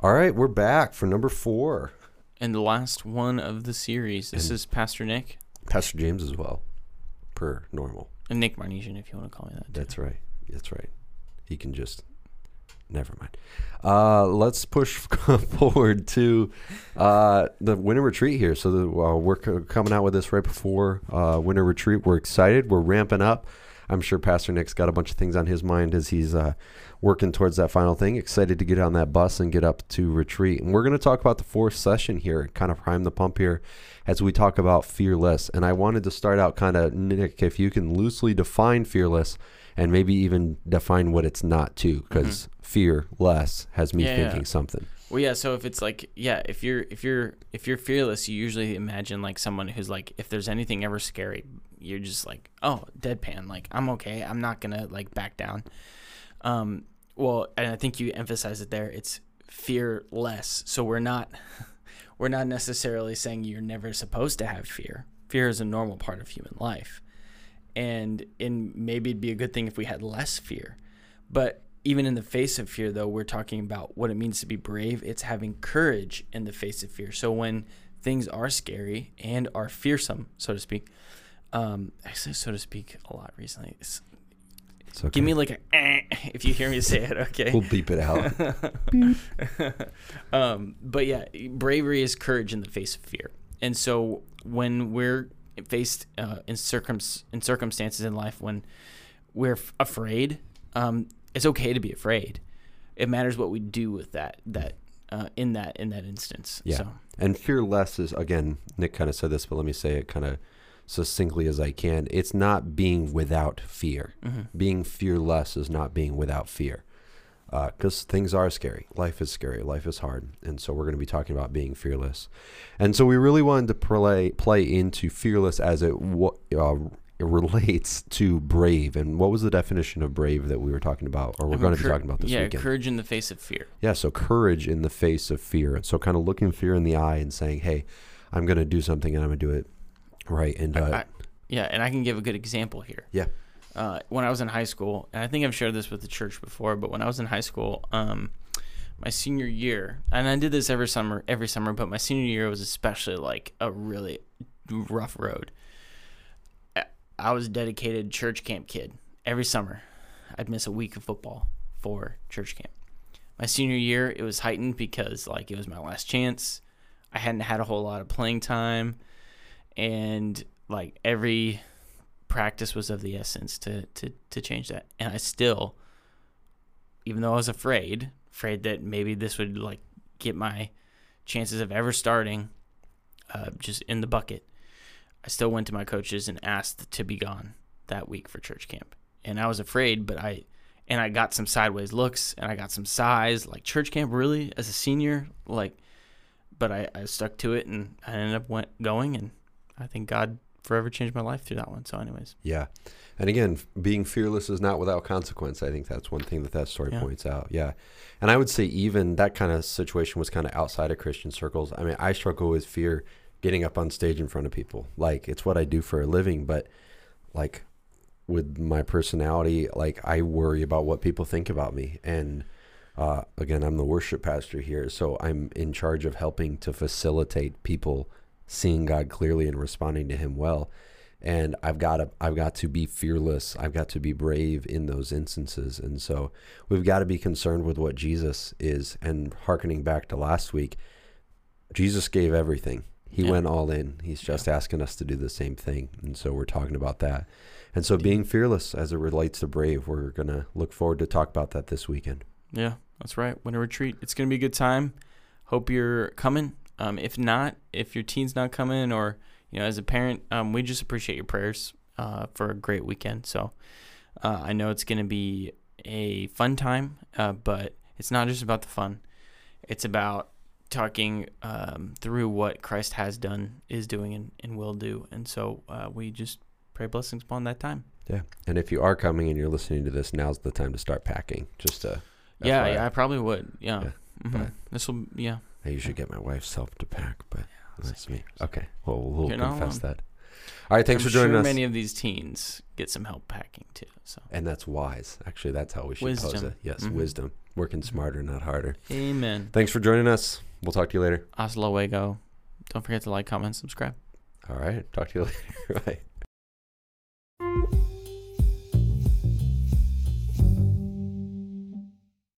All right, we're back for number four. And the last one of the series. This And- is Pastor Nick Pastor James as well, per normal. and Nick Marnejon, if you want to call me that. too. That's right. That's right. He can just. Never mind. Uh, let's push forward to uh, the winter retreat here. So the, uh, we're c- coming out with this right before uh, winter retreat. We're excited. We're ramping up. I'm sure Pastor Nick's got a bunch of things on his mind as he's uh, working towards that final thing. Excited to get on that bus and get up to retreat. And we're going to talk about the fourth session here, kind of prime the pump here as we talk about fearless. And I wanted to start out kind of, Nick, if you can loosely define fearless and maybe even define what it's not too, because fear less has me Mm-hmm. Yeah, yeah. thinking something. Well, yeah. So if it's like, yeah, if you're if you're if you're fearless, you usually imagine like someone who's like, if there's anything ever scary, you're just like, oh, deadpan. Like I'm okay. I'm not gonna like back down. Um. Well, and I think you emphasize it there. It's fear less So we're not we're not necessarily saying you're never supposed to have fear. Fear is a normal part of human life, and in maybe it'd be a good thing if we had less fear, but even in the face of fear, though, we're talking about what it means to be brave. It's having courage in the face of fear. So when things are scary and are fearsome, so to speak, um, I say so to speak a lot recently. Okay. Give me like a eh, if you hear me say it, okay? We'll beep it out. um, but yeah, bravery is courage in the face of fear. And so when we're faced uh, in circum in circumstances in life when we're f- afraid, um, it's okay to be afraid. It matters what we do with that that uh, in that in that instance. Yeah. So And fearless is again, Nick kind of said this, but let me say it kind of succinctly as I can. It's not being without fear. mhm. Being fearless is not being without fear. Because things are scary. Life is scary. Life is hard. And so we're going to be talking about being fearless. And so we really wanted to play, play into fearless as it, uh, it relates to brave. And what was the definition of brave that we were talking about, or we're going to be talking about this yeah, weekend? courage in the face of fear. Yeah, so courage in the face of fear. So kind of looking fear in the eye and saying, hey, I'm going to do something and I'm going to do it right. And uh, I- I- yeah, and I can give a good example here. Yeah. Uh, when I was in high school, and I think I've shared this with the church before, but when I was in high school, um, my senior year, and I did this every summer, every summer, but my senior year was especially like a really rough road. I- I was a dedicated church camp kid. Every summer, I'd miss a week of football for church camp. My senior year, it was heightened because like it was my last chance. I hadn't had a whole lot of playing time, and like every practice was of the essence to to to change that. And I still, even though I was afraid, afraid that maybe this would like get my chances of ever starting uh, just in the bucket. I still went to my coaches and asked to be gone that week for church camp. And I was afraid, but I and I got some sideways looks and I got some sighs like church camp really as a senior like but I, I stuck to it and I ended up went going and I think God forever changed my life through that one. So anyways, Yeah. And again, being fearless is not without consequence. I think that's one thing that that story Yeah. points out. Yeah. And I would say even that kind of situation was kind of outside of Christian circles. I mean, I struggle with fear getting up on stage in front of people. Like it's what I do for a living, but like with my personality, like I worry about what people think about me. And uh, again, I'm the worship pastor here, so I'm in charge of helping to facilitate people seeing God clearly and responding to Him well and I've got to I've got to be fearless. I've got to be brave in those instances. And so we've got to be concerned with what Jesus is. And hearkening back to last week, Jesus gave everything. He Yeah. went all in. He's just asking us to do the same thing. And so we're talking about that. And so being fearless as it relates to brave, we're gonna look forward to talk about that this weekend. yeah, that's right. Winter retreat. It's gonna be a good time. Hope you're coming. Um, if not, if your teen's not coming, or you know, as a parent, um, we just appreciate your prayers uh, for a great weekend. So uh, I know it's gonna be a fun time, uh, but it's not just about the fun. It's about talking um, through what Christ has done, is doing, and, and will do. And so uh, we just pray blessings upon that time. Yeah. And if you are coming and you're listening to this, now's the time to start packing. Just to Yeah, yeah, I probably would. Yeah. Yeah, Mhm. This will, yeah. I usually get my wife's help to pack, but that's me. Okay. Well, we'll confess that. All right, thanks I'm for joining sure us. Many of these teens get some help packing too. So and that's wise. Actually, that's how we should pose it. Yes, Mhm. wisdom. Working smarter, not harder. amen. Thanks for joining us. We'll talk to you later. Hasta luego. Don't forget to like, comment, subscribe. All right. Talk to you later. Bye.